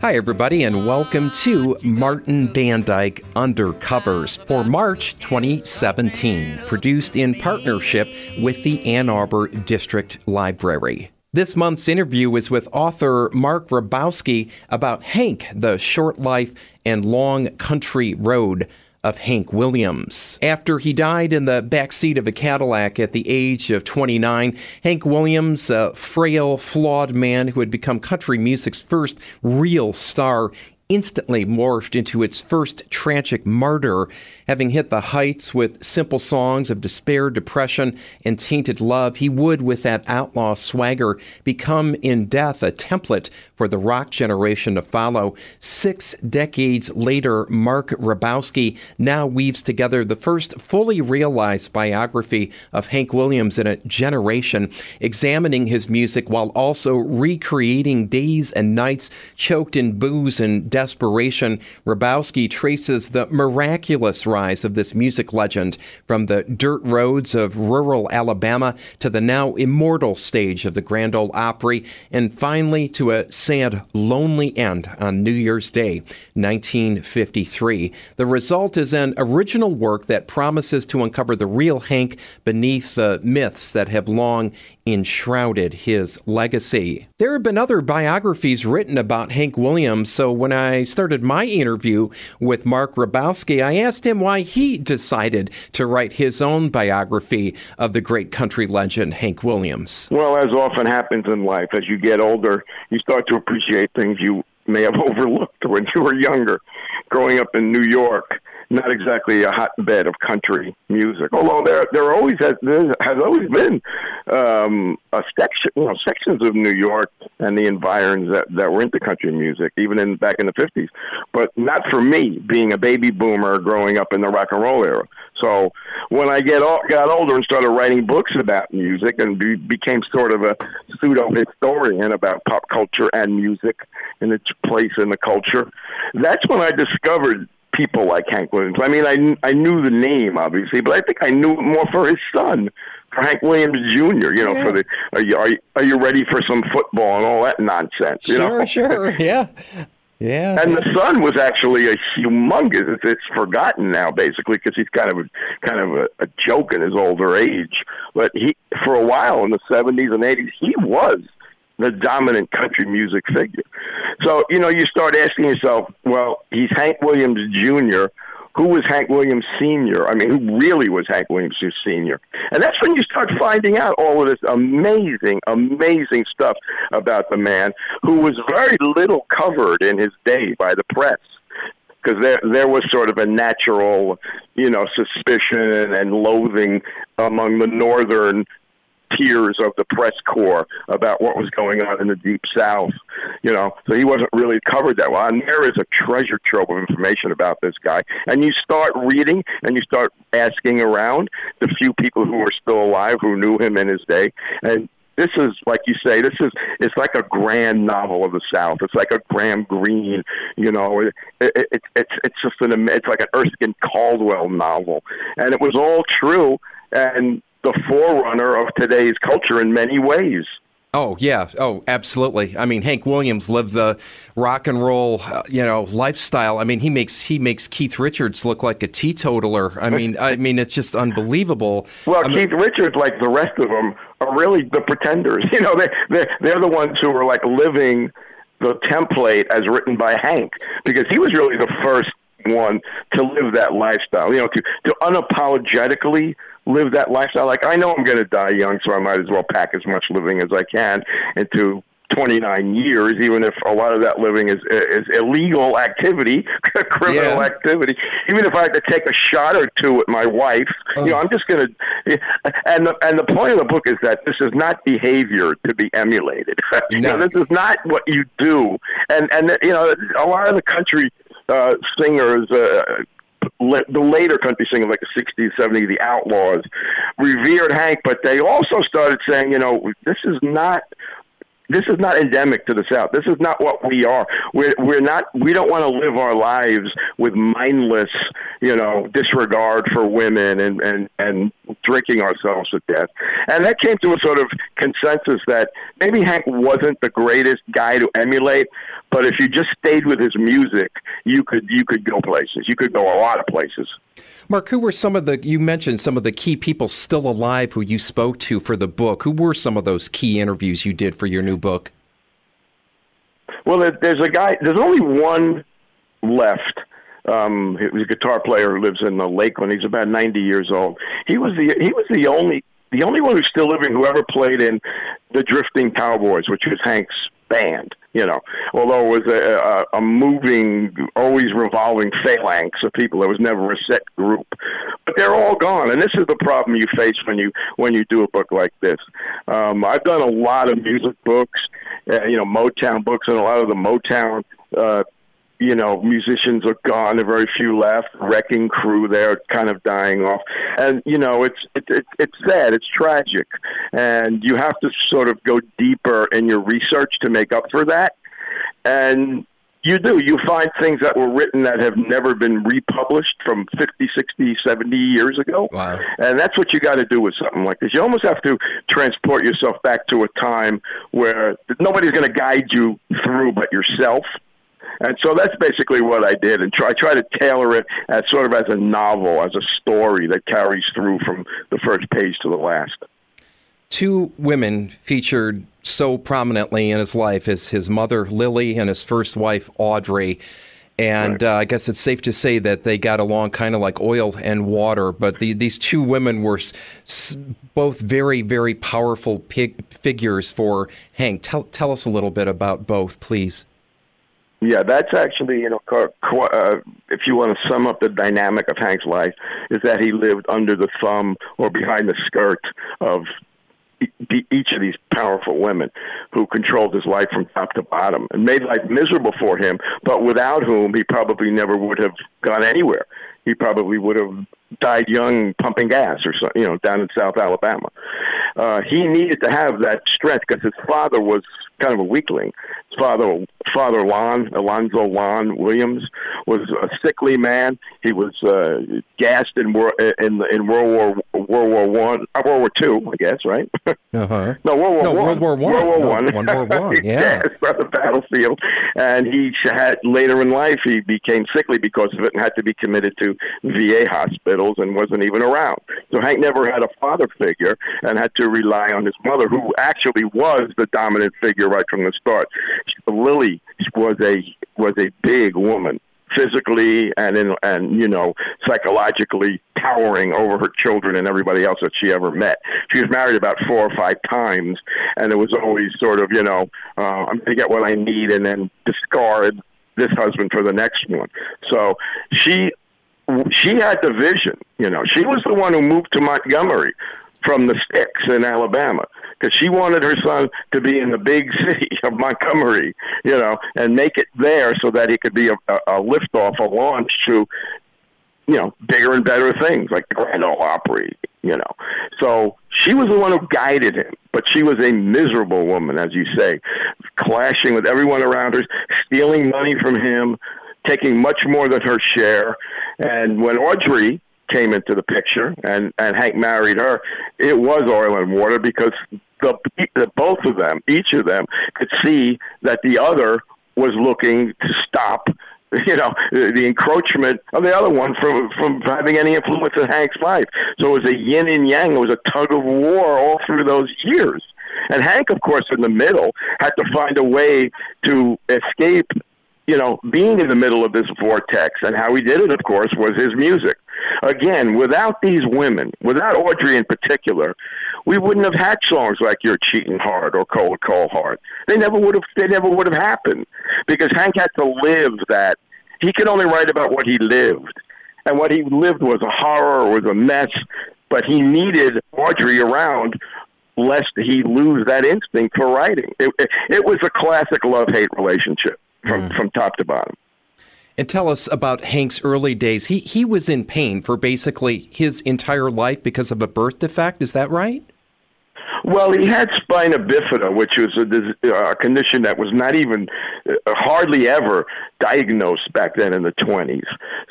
Hi, everybody, and welcome to Martin Bandyke Undercovers for March 2017, produced in partnership with the Ann Arbor District Library. This month's interview is with author Mark Ribowsky about Hank, the short life and long country road of Hank Williams. After he died in the back seat of a Cadillac at the age of 29, Hank Williams, a frail, flawed man who had become country music's first real star, instantly morphed into its first tragic martyr, having hit the heights with simple songs of despair, depression, and tainted love. He would, with that outlaw swagger, become in death a template for the rock generation to follow. Six decades later, Mark Ribowsky now weaves together the first fully realized biography of Hank Williams in a generation, examining his music while also recreating days and nights choked in booze and desperation, Ribowsky traces the miraculous rise of this music legend from the dirt roads of rural Alabama to the now immortal stage of the Grand Ole Opry, and finally to a sad, lonely end on New Year's Day, 1953. The result is an original work that promises to uncover the real Hank beneath the myths that have long enshrouded his legacy. There have been other biographies written about Hank Williams, so when I started my interview with Mark Ribowsky, I asked him why he decided to write his own biography of the great country legend Hank Williams. Well, as often happens in life, as you get older, you start to appreciate things you may have overlooked when you were younger. Growing up in New York, not exactly a hotbed of country music. Although there there always has there has always been um, a section, you know, sections of New York and the environs that that were into country music, even in back in the fifties. But not for me, being a baby boomer growing up in the rock and roll era. So when I get got older and started writing books about music and be, became sort of a pseudo historian about pop culture and music and its place in the culture, that's when I discovered people like Hank Williams. I mean, I I knew the name obviously, but I think I knew it more for his son, for Hank Williams Jr. You know, yeah. for the are you, are you are you ready for some football and all that nonsense? You sure, know? sure, yeah. Yeah, and the son was actually a humongous. It's, it's forgotten now, basically, because he's kind of a, kind of a, a joke in his older age. But he, for a while in the seventies and eighties, he was the dominant country music figure. So, you know, you start asking yourself, well, he's Hank Williams Jr. Who was Hank Williams Sr.? I mean, who really was Hank Williams Sr.? And that's when you start finding out all of this amazing, amazing stuff about the man who was very little covered in his day by the press because there there was sort of a natural, you know, suspicion and loathing among the northern tiers of the press corps about what was going on in the deep south you know. So he wasn't really covered that well. And there is a treasure trove of information about this guy. And you start reading and you start asking around the few people who are still alive who knew him in his day. And this is like you say this is it's like a grand novel of the south. It's like a graham greene you know. It, it, it, it's it's just an it's like an erskine caldwell novel. And it was all true. And the forerunner of today's culture in many ways. Oh yeah, oh absolutely. I mean, Hank Williams lived the rock and roll, uh, you know, lifestyle. I mean, he makes he makes Keith Richards look like a teetotaler. I mean, I mean, it's just unbelievable. Well, I Keith Richards, like the rest of them, are really the pretenders. You know, they they they're the ones who are like living the template as written by Hank because he was really the first one to live that lifestyle. You know, to to unapologetically live that lifestyle. Like I know I'm going to die young, so I might as well pack as much living as I can into 29 years, even if a lot of that living is is illegal activity, criminal yeah. activity. Even if I had to take a shot or two with my wife, oh. you know, I'm just going to. And the and the point of the book is that this is not behavior to be emulated. No. you know, this is not what you do. And and you know, a lot of the country uh, singers. Uh, the later country singers like the 60s, 70s, the Outlaws, revered Hank, but they also started saying, you know, this is not this is not endemic to the South. This is not what we are. We're we're not. We don't want to live our lives with mindless, you know, disregard for women and and and drinking ourselves to death. And that came to a sort of consensus that maybe Hank wasn't the greatest guy to emulate, But if you just stayed with his music, you could you could go places. You could go a lot of places. Mark, who were some of the you mentioned some of the key people still alive who you spoke to for the book? Who were some of those key interviews you did for your new book? Well, there's a guy. There's only one left. Um, he was a guitar player who lives in the Lakeland. He's about 90 years old. He was the he was the only the only one who's still living who ever played in the Drifting Cowboys, which was Hank's band. You know, although it was a, a, a moving, always revolving phalanx of people, there was never a set group. But they're all gone, and this is the problem you face when you when you do a book like this. Um, I've done a lot of music books, uh, you know, Motown books, and a lot of the Motown uh, you know, musicians are gone. There are very few left. Wrecking crew, they're kind of dying off, and you know, it's it, it, it's sad. It's tragic, and you have to sort of go deeper in your research to make up for that. And you do. You find things that were written that have never been republished from 50, 60, 70 years ago. Wow. And that's what you got to do with something like this. You almost have to transport yourself back to a time where nobody's going to guide you through but yourself. And so that's basically what I did, and try try to tailor it as sort of as a novel, as a story that carries through from the first page to the last. Two women featured so prominently in his life: his his mother Lily and his first wife Audrey. And uh, I guess it's safe to say that they got along kind of like oil and water. But the, these two women were s- both very, very powerful pig- figures for Hank. Tell, tell us a little bit about both, please. Yeah, that's actually, you know, uh, if you want to sum up the dynamic of Hank's life, is that he lived under the thumb or behind the skirt of each of these powerful women who controlled his life from top to bottom and made life miserable for him, but without whom he probably never would have gone anywhere. He probably would have died young pumping gas or something, you know, down in South Alabama. Uh, he needed to have that strength because his father was kind of a weakling. His father, Father Lon, Alonzo Lon Williams, was a sickly man. He was uh, gassed in in in World War World War One, uh, World War Two, I guess, right? Uh-huh. no, World War no, One. World War One. World War no, One. World War One. Yeah, on the battlefield, and he had later in life he became sickly because of it and had to be committed to VA hospitals and wasn't even around. So Hank never had a father figure and had to rely on his mother, who actually was the dominant figure right from the start. Lily was a was a big woman physically and in, and you know psychologically towering over her children and everybody else that she ever met. She was married about four or five times, and it was always sort of you know uh, I'm going to get what I need and then discard this husband for the next one. So she she had the vision. You know, she was the one who moved to Montgomery from the sticks in Alabama because she wanted her son to be in the big city of Montgomery, you know, and make it there so that he could be a, a, a liftoff, a launch to, you know, bigger and better things like the Grand Ole Opry, you know. So she was the one who guided him, but she was a miserable woman, as you say, clashing with everyone around her, stealing money from him, taking much more than her share. And when Audrey came into the picture and and Hank married her, it was oil and water because the, the both of them, each of them, could see that the other was looking to stop you know the encroachment of the other one from from having any influence in Hank's life. So it was a yin and yang. It was a tug of war all through those years. And Hank, of course, in the middle, had to find a way to escape you know, being in the middle of this vortex. And how he did it, of course, was his music. Again, without these women, without Audrey in particular, we wouldn't have had songs like "Your Cheating Heart" or "Cold Cold Heart." They never would have. They never would have happened because Hank had to live that. He could only write about what he lived, and what he lived was a horror, was a mess. But he needed Audrey around lest he lose that instinct for writing. It, it, it was a classic love hate relationship from, mm. from top to bottom. And tell us about Hank's early days. He he was in pain for basically his entire life because of a birth defect. Is that right? Well, he had spina bifida, which was a, a condition that was not even uh, hardly ever diagnosed back then in the 20s.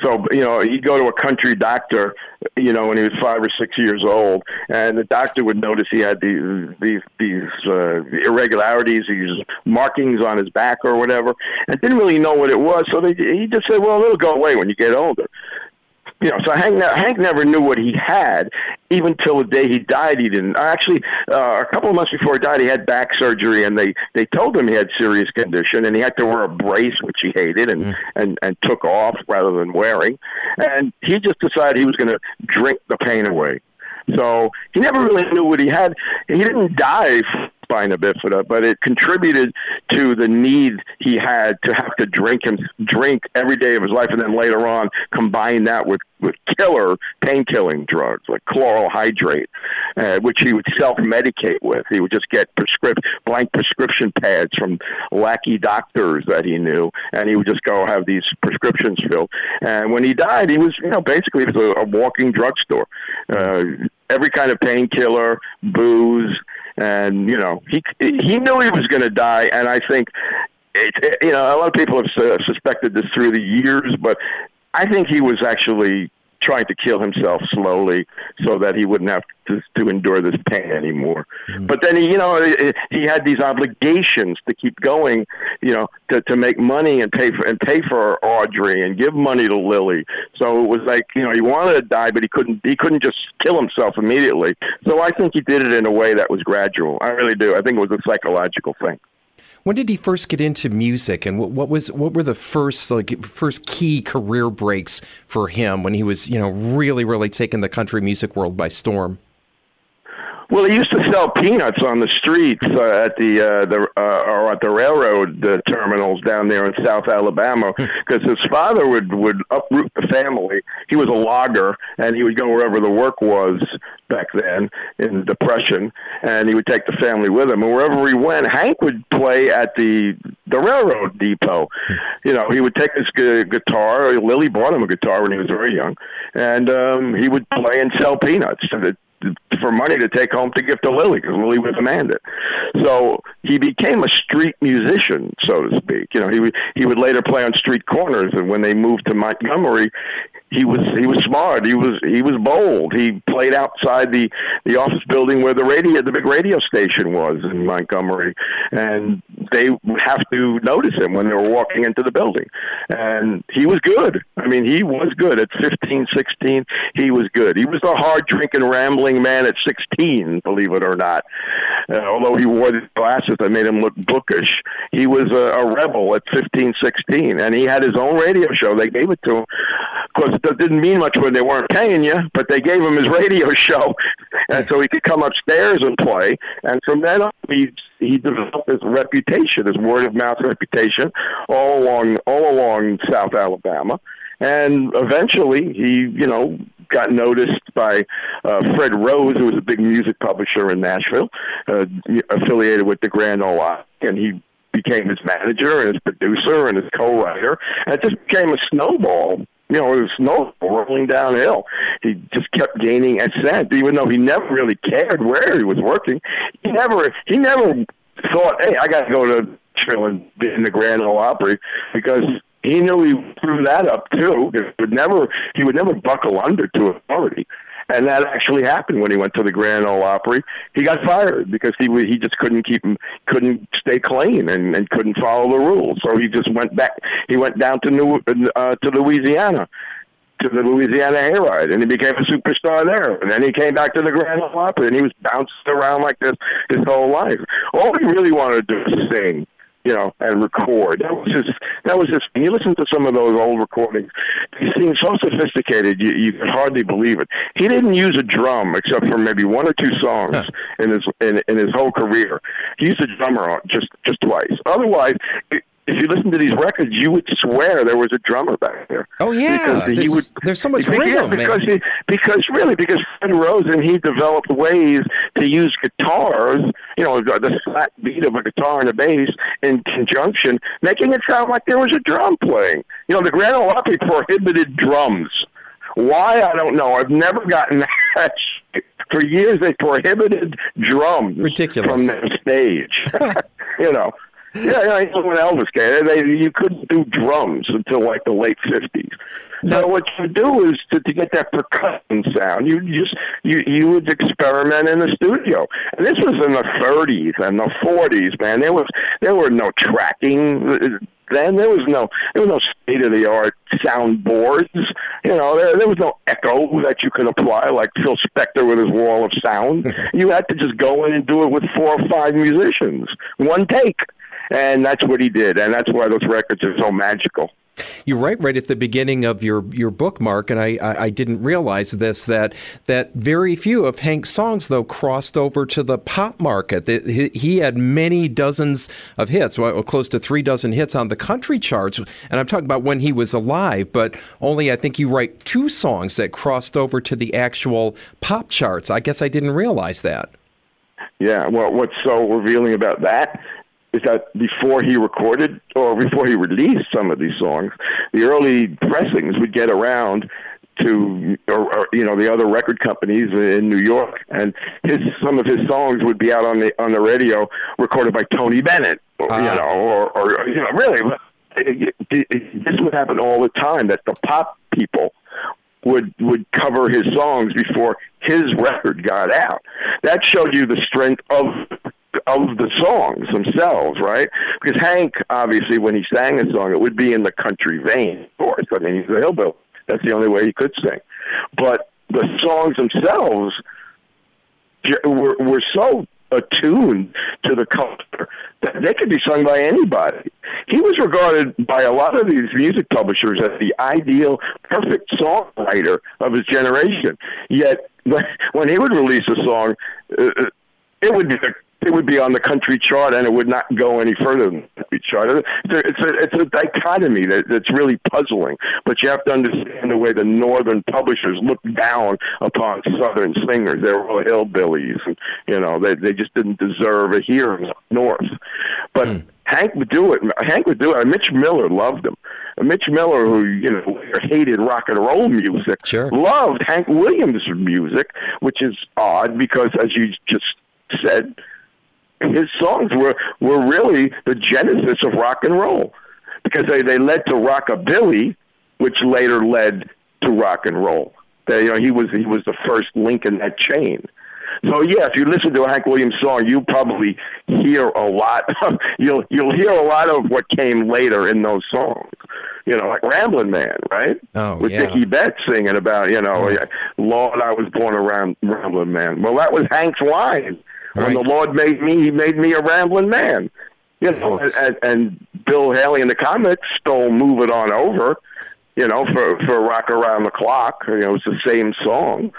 So, you know, he'd go to a country doctor, you know, when he was five or six years old, and the doctor would notice he had these these these uh, irregularities, these markings on his back or whatever, and didn't really know what it was. So they, he just said, "Well, it'll go away when you get older." You know, so Hank, Hank never knew what he had, even till the day he died. He didn't. Actually, uh, a couple of months before he died, he had back surgery, and they they told him he had serious condition, and he had to wear a brace, which he hated, and mm. and and took off rather than wearing, and he just decided he was going to drink the pain away. So he never really knew what he had. He didn't die spina bifida, but it contributed to the need he had to have to drink him drink every day of his life, and then later on combine that with with killer pain killing drugs like chloral hydrate, uh, which he would self medicate with. He would just get prescript blank prescription pads from lackey doctors that he knew, and he would just go have these prescriptions filled. And when he died, he was you know basically he was a, a walking drugstore. Uh, every kind of painkiller, booze, and you know he he knew he was going to die, and I think it, it, you know a lot of people have uh, suspected this through the years, but I think he was actually trying to kill himself slowly so that he wouldn't have to, to endure this pain anymore. Mm-hmm. But then he, you know, he had these obligations to keep going, you know, to to make money and pay for and pay for Audrey and give money to Lily. So it was like, you know, he wanted to die, but he couldn't. He couldn't just kill himself immediately. So I think he did it in a way that was gradual. I really do. I think it was a psychological thing. When did he first get into music, and what, what, was what were the first like first key career breaks for him when he was you know really really taking the country music world by storm? Well, he used to sell peanuts on the streets uh, at the uh, the uh, or at the railroad uh, terminals down there in South Alabama because his father would would uproot the family. He was a logger, and he would go wherever the work was back then in Depression, and he would take the family with him. And wherever he went, Hank would play at the the railroad depot. You know, he would take his gu- guitar. Lily bought him a guitar when he was very young, and um, he would play and sell peanuts. For money to take home to give to Lily because Lily would demand it. So he became a street musician, so to speak. You know, he would he would later play on street corners, and when they moved to Montgomery, he was he was smart. He was he was bold. He played outside the the office building where the radio the big radio station was in Montgomery, and they would have to notice him when they were walking into the building. And he was good. I mean, he was good at 15, 16. He was good. He was a hard drinking, rambling man at 16, believe it or not. Uh, although he wore the glasses that made him look bookish, he was a, a rebel at 15, 16, and he had his own radio show. They gave it to him. Of course, it didn't mean much when they weren't paying you, but they gave him his radio show, and so he could come upstairs and play. And from then on, he he developed his reputation, his word of mouth reputation, all along all along South Alabama, and eventually he, you know, got noticed by uh, Fred Rose, who was a big music publisher in Nashville, uh, affiliated with the Grand Ole Opry, and he became his manager and his producer and his co-writer, and it just became a snowball you know, it was snow rolling downhill. He just kept gaining ascent, even though he never really cared where he was working. He never, he never thought, "Hey, I got to go to Nashville and in the Grand Ole Opry," because he knew he threw that up too. He would never, he would never buckle under to authority and that actually happened when he went to the Grand Ole Opry. He got fired because he he just couldn't keep him couldn't stay clean and, and couldn't follow the rules. So he just went back. He went down to New uh, to Louisiana to the Louisiana Hayride, and he became a superstar there. And then he came back to the Grand Ole Opry, and he was bouncing around like this his whole life. All he really wanted to do was sing you know, and record. That was his. That was his. When you listen to some of those old recordings, he seemed so sophisticated. You, you could hardly believe it. He didn't use a drum except for maybe one or two songs huh. in his in, in his whole career. He used a drummer just just twice. Otherwise, if you listen to these records, you would swear there was a drummer back there. Oh yeah, because there's, he would. There's so much rhythm, yeah, because he, because really because Fred Rosen he developed ways to use guitars, you know, the flat beat of a guitar and a bass in conjunction, making it sound like there was a drum playing. You know, the Grand Ole Opry prohibited drums. Why I don't know. I've never gotten that For years, they prohibited drums Ridiculous. from their stage. you know, yeah, yeah, when Elvis came, they, you couldn't do drums until like the late fifties. So what you do is to, to get that percussion sound. You just you you would experiment in the studio, and this was in the thirties and the forties. Man, there was there were no tracking uh, then. There was no there was no state of the art sound boards. You know, there, there was no echo that you could apply like Phil Spector with his wall of sound. you had to just go in and do it with four or five musicians, one take and that's what he did, and that's why those records are so magical. You write right at the beginning of your, your book, Mark, and I, I, I, didn't realize this that that very few of Hank's songs though crossed over to the pop market. He, he had many dozens of hits, well, close to three dozen hits on the country charts, and I'm talking about when he was alive. But only I think you write two songs that crossed over to the actual pop charts. I guess I didn't realize that. Yeah, well, what's so revealing about that is that before he recorded or before he released some of these songs, the early pressings would get around to or, or, you know the other record companies in New York, and his some of his songs would be out on the on the radio, recorded by Tony Bennett, or, uh you know, or, or you know, really, this would happen all the time. That the pop people would would cover his songs before his record got out. That showed you the strength of of the songs themselves, right? Because Hank, obviously, when he sang a song, it would be in the country vein, of course. I mean, he's a hillbilly. That's the only way he could sing. But the songs themselves were, were so attuned to the culture that they could be sung by anybody. He was regarded by a lot of these music publishers as the ideal, perfect songwriter of his generation. Yet, when he would release a song, uh, it would be the it would be on the country chart and it would not go any further than the country chart. It's a, it's a, it's a dichotomy that, that's really puzzling, but you have to understand the way the northern publishers look down upon southern singers. They were all hillbillies, and you know they they just didn't deserve a hearing up north. But mm. Hank would do it. Hank would do it. Mitch Miller loved him. Mitch Miller, who you know hated rock and roll music, sure. loved Hank Williams' music, which is odd because, as you just said, his songs were were really the genesis of rock and roll because they they led to rockabilly, which later led to rock and roll. They, you know, he was he was the first link in that chain. So yeah, if you listen to a Hank Williams song, you probably hear a lot. Of, you'll you'll hear a lot of what came later in those songs. You know, like Ramblin' Man, right? Oh, With yeah. Dickey Betts singing about, you know, Lord, I was born around Ramblin' Man. Well, that was Hank's line when the Lord made me, He made me a rambling man. You know, yes. and, and Bill Haley in the Comets stole "Move It On Over." You know, for for "Rock Around the Clock." You know, it's the same song.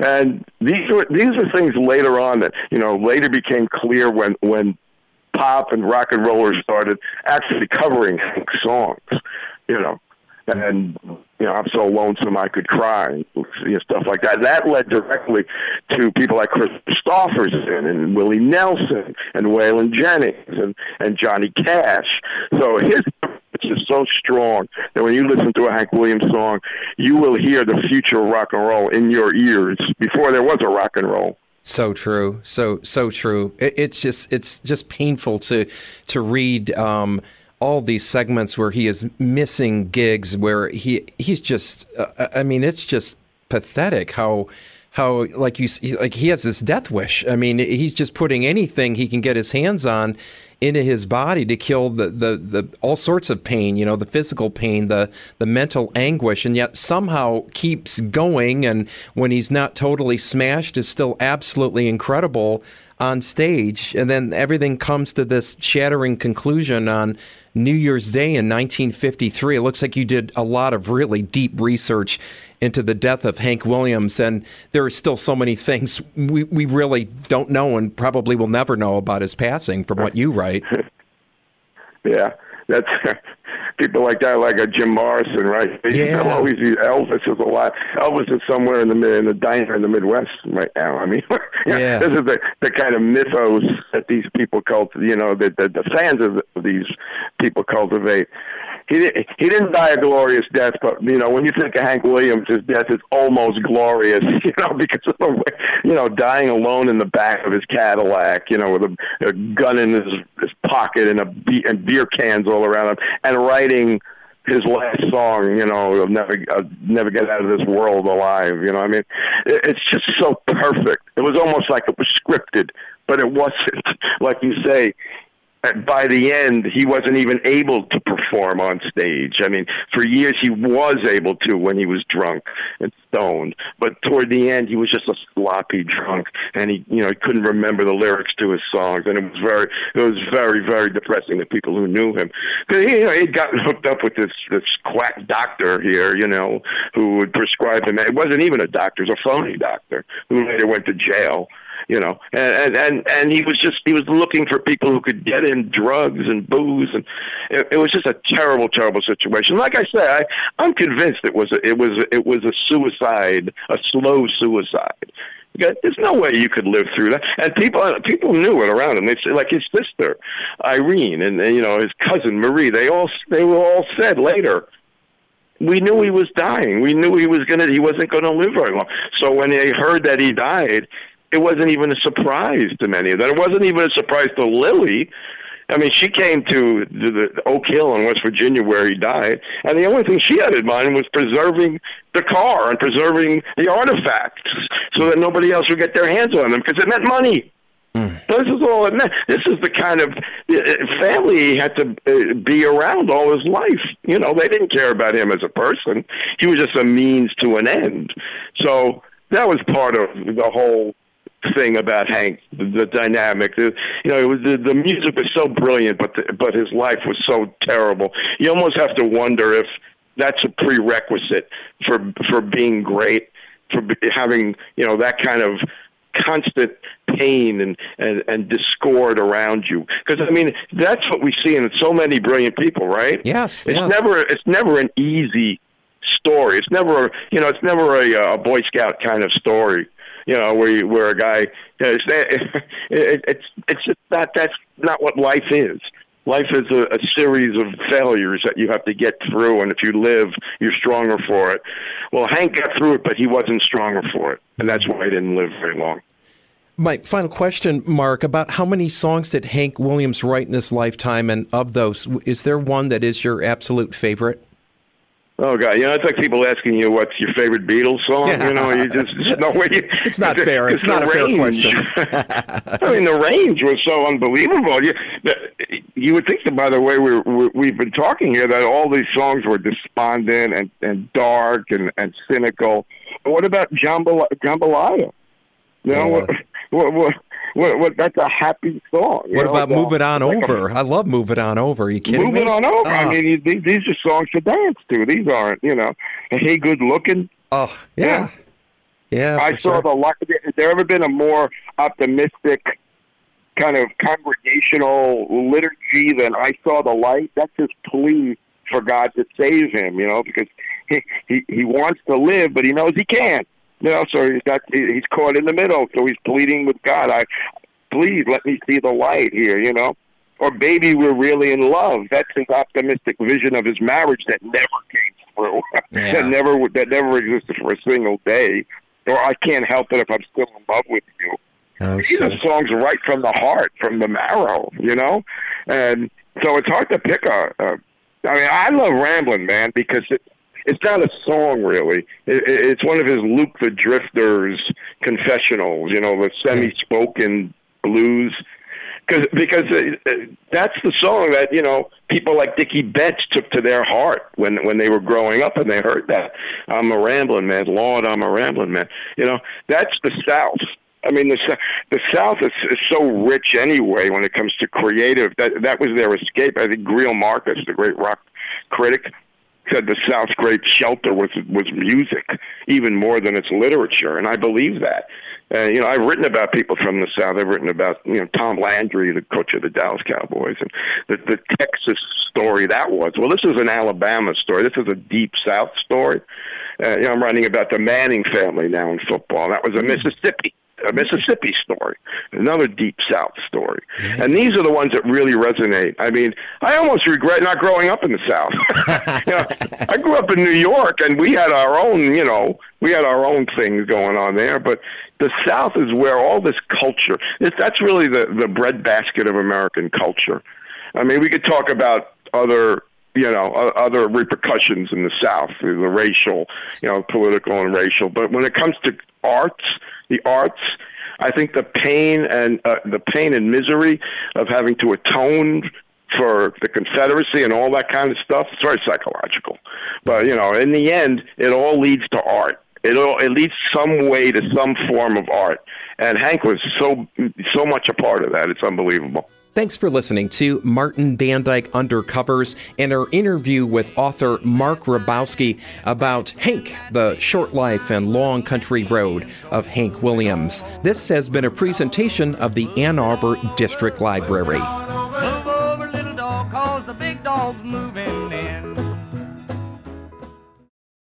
And these were these are things later on that you know later became clear when when pop and rock and rollers started actually covering Hank's songs. You know, and you know, I'm so lonesome I could cry, you know, stuff like that. That led directly to people like Kris Kristofferson and Willie Nelson and Waylon Jennings and and Johnny Cash. So his is so strong that when you listen to a Hank Williams song, you will hear the future of rock and roll in your ears before there was a rock and roll. So true, so so true. It, it's just it's just painful to to read. Um, all these segments where he is missing gigs, where he he's just. Uh, I mean, it's just pathetic how how like you like he has this death wish. I mean, he's just putting anything he can get his hands on into his body to kill the, the, the all sorts of pain, you know, the physical pain, the the mental anguish, and yet somehow keeps going. And when he's not totally smashed, is still absolutely incredible on stage. And then everything comes to this shattering conclusion on New Year's Day in 1953. It looks like you did a lot of really deep research into the death of Hank Williams, and there are still so many things we, we really don't know and probably will never know about his passing from what you write. yeah, that's people like that, like a Jim Morrison, right? Yeah. always use Elvis is a lot. Elvis is somewhere in the mid, in the diner in the Midwest right now. I mean, yeah. this is the the kind of mythos that these people cult, you know, that the, the fans of these people cultivate he didn't he didn't die a glorious death, but you know when you think of Hank Williams, his death is almost glorious, you know, because of the way, you know dying alone in the back of his Cadillac, you know, with a, a gun in his, his pocket and a be- and beer cans all around him, and writing his last song, you know, "I'll never, I'll never get out of this world alive." You know, I mean, it, it's just so perfect. It was almost like it was scripted, but it wasn't. Like you say, by the end, he wasn't even able to perform on stage. I mean, for years he was able to when he was drunk and stoned, but toward the end he was just a sloppy drunk, and he, you know, he couldn't remember the lyrics to his songs, and it was very, it was very, very depressing to people who knew him. Because you know, he'd gotten hooked up with this this quack doctor here, you know, who would prescribe him. It wasn't even a doctor; it was a phony doctor who later went to jail you know, and and and he was just he was looking for people who could get him drugs and booze, and it, it was just a terrible, terrible situation. Like I say, I I'm convinced it was a, it was it was a suicide, a slow suicide. There's no way you could live through that. And people people knew it around him. They say, like his sister, Irene, and, and you know his cousin Marie. They all they were all said later we knew he was dying. We knew he was gonna he wasn't gonna live very long. So when they heard that he died, it wasn't even a surprise to many of them. It wasn't even a surprise to Lily. I mean, she came to the, the Oak Hill in West Virginia where he died, and the only thing she had in mind was preserving the car and preserving the artifacts so that nobody else would get their hands on them because it meant money. Mm. This is all it meant. This is the kind of uh, family he had to uh, be around all his life. You know, they didn't care about him as a person. He was just a means to an end. So that was part of the whole thing about Hank, the, the dynamic. The, you know, it was the, the music was so brilliant, but the, but his life was so terrible. You almost have to wonder if that's a prerequisite for for being great, for having you know that kind of constant pain and, and, and discord around you. Because I mean, that's what we see in so many brilliant people, right? Yes. It's yes. never it's never an easy story. It's never you know it's never a, a Boy Scout kind of story you know, where you, where a guy it, eh, it, it's it's just not that's not what life is. Life is a, a series of failures that you have to get through, and if you live, you're stronger for it. Well, Hank got through it, but he wasn't stronger for it, and that's why he didn't live very long. My final question, Mark, about how many songs did Hank Williams write in his lifetime, and of those, is there one that is your absolute favorite? Oh God! You know, it's like people asking you what's your favorite Beatles song. You know, you just there's no way. You, it's not fair. It's, not a range. fair question. I mean, the range was so unbelievable. You, the, you would think that, by the way, we, we we've been talking here that all these songs were despondent and and dark and and cynical. But what about Jambalaya? Jambalaya? You know, yeah. what, what, what what, what, that's a happy song. What know? about Move It On like Over? A, I love Move It On Over. Are you kidding Move me? It On Over. I ah. mean, these, these are songs to dance to. These aren't, you know, Hey Good Looking. Oh, yeah. Yeah. yeah I saw sure. the light. Has there ever been a more optimistic kind of congregational liturgy than I saw the light? That's his plea for God to save him, you know, because he, he, he wants to live, but he knows he can't. You know, so he's got he's caught in the middle. So he's pleading with God. I please let me see the light here. You know, or baby, we're really in love. That's his optimistic vision of his marriage that never came through. Yeah. that never that never existed for a single day. Or I can't help it if I'm still in love with you. Oh, These are songs right from the heart, from the marrow. You know, and so it's hard to pick a. a I mean, I love rambling, Man because it, it's not a song really. It, it's one of his Luke the Drifter's confessionals. You know, the semi-spoken blues. Cause, because uh, that's the song that you know people like Dickey Betts took to their heart when when they were growing up and they heard that I'm a rambling man, Lord, I'm a rambling man. You know that's the South. I mean, the the South is, is so rich anyway when it comes to creative. That that was their escape. I think Greil Marcus, the great rock critic, said the South's great shelter was was music, even more than its literature, and I believe that. And you know, I've written about people from the South. I've written about you know Tom Landry, the coach of the Dallas Cowboys, and the, the Texas story that was. Well, this is an Alabama story. This is a deep South story. Uh, you know, I'm writing about the Manning family now in football. That was a Mississippi a Mississippi story, another deep South story. And these are the ones that really resonate. I mean, I almost regret not growing up in the South. you know, I grew up in New York, and we had our own, you know, we had our own things going on there. But the South is where all this culture. That's really the the breadbasket of American culture. I mean, we could talk about other you know other repercussions in the South, the racial, you know, political and racial. But when it comes to arts, the arts. I think the pain and uh, the pain and misery of having to atone for the Confederacy and all that kind of stuff. It's very psychological, but you know, in the end, it all leads to art. It all it leads some way to some form of art, and Hank was so so much a part of that. It's unbelievable. Thanks for listening to Martin Bandyke Undercovers and our interview with author Mark Ribowsky about Hank, the short life and long country road of Hank Williams. This has been a presentation of the Ann Arbor District Library.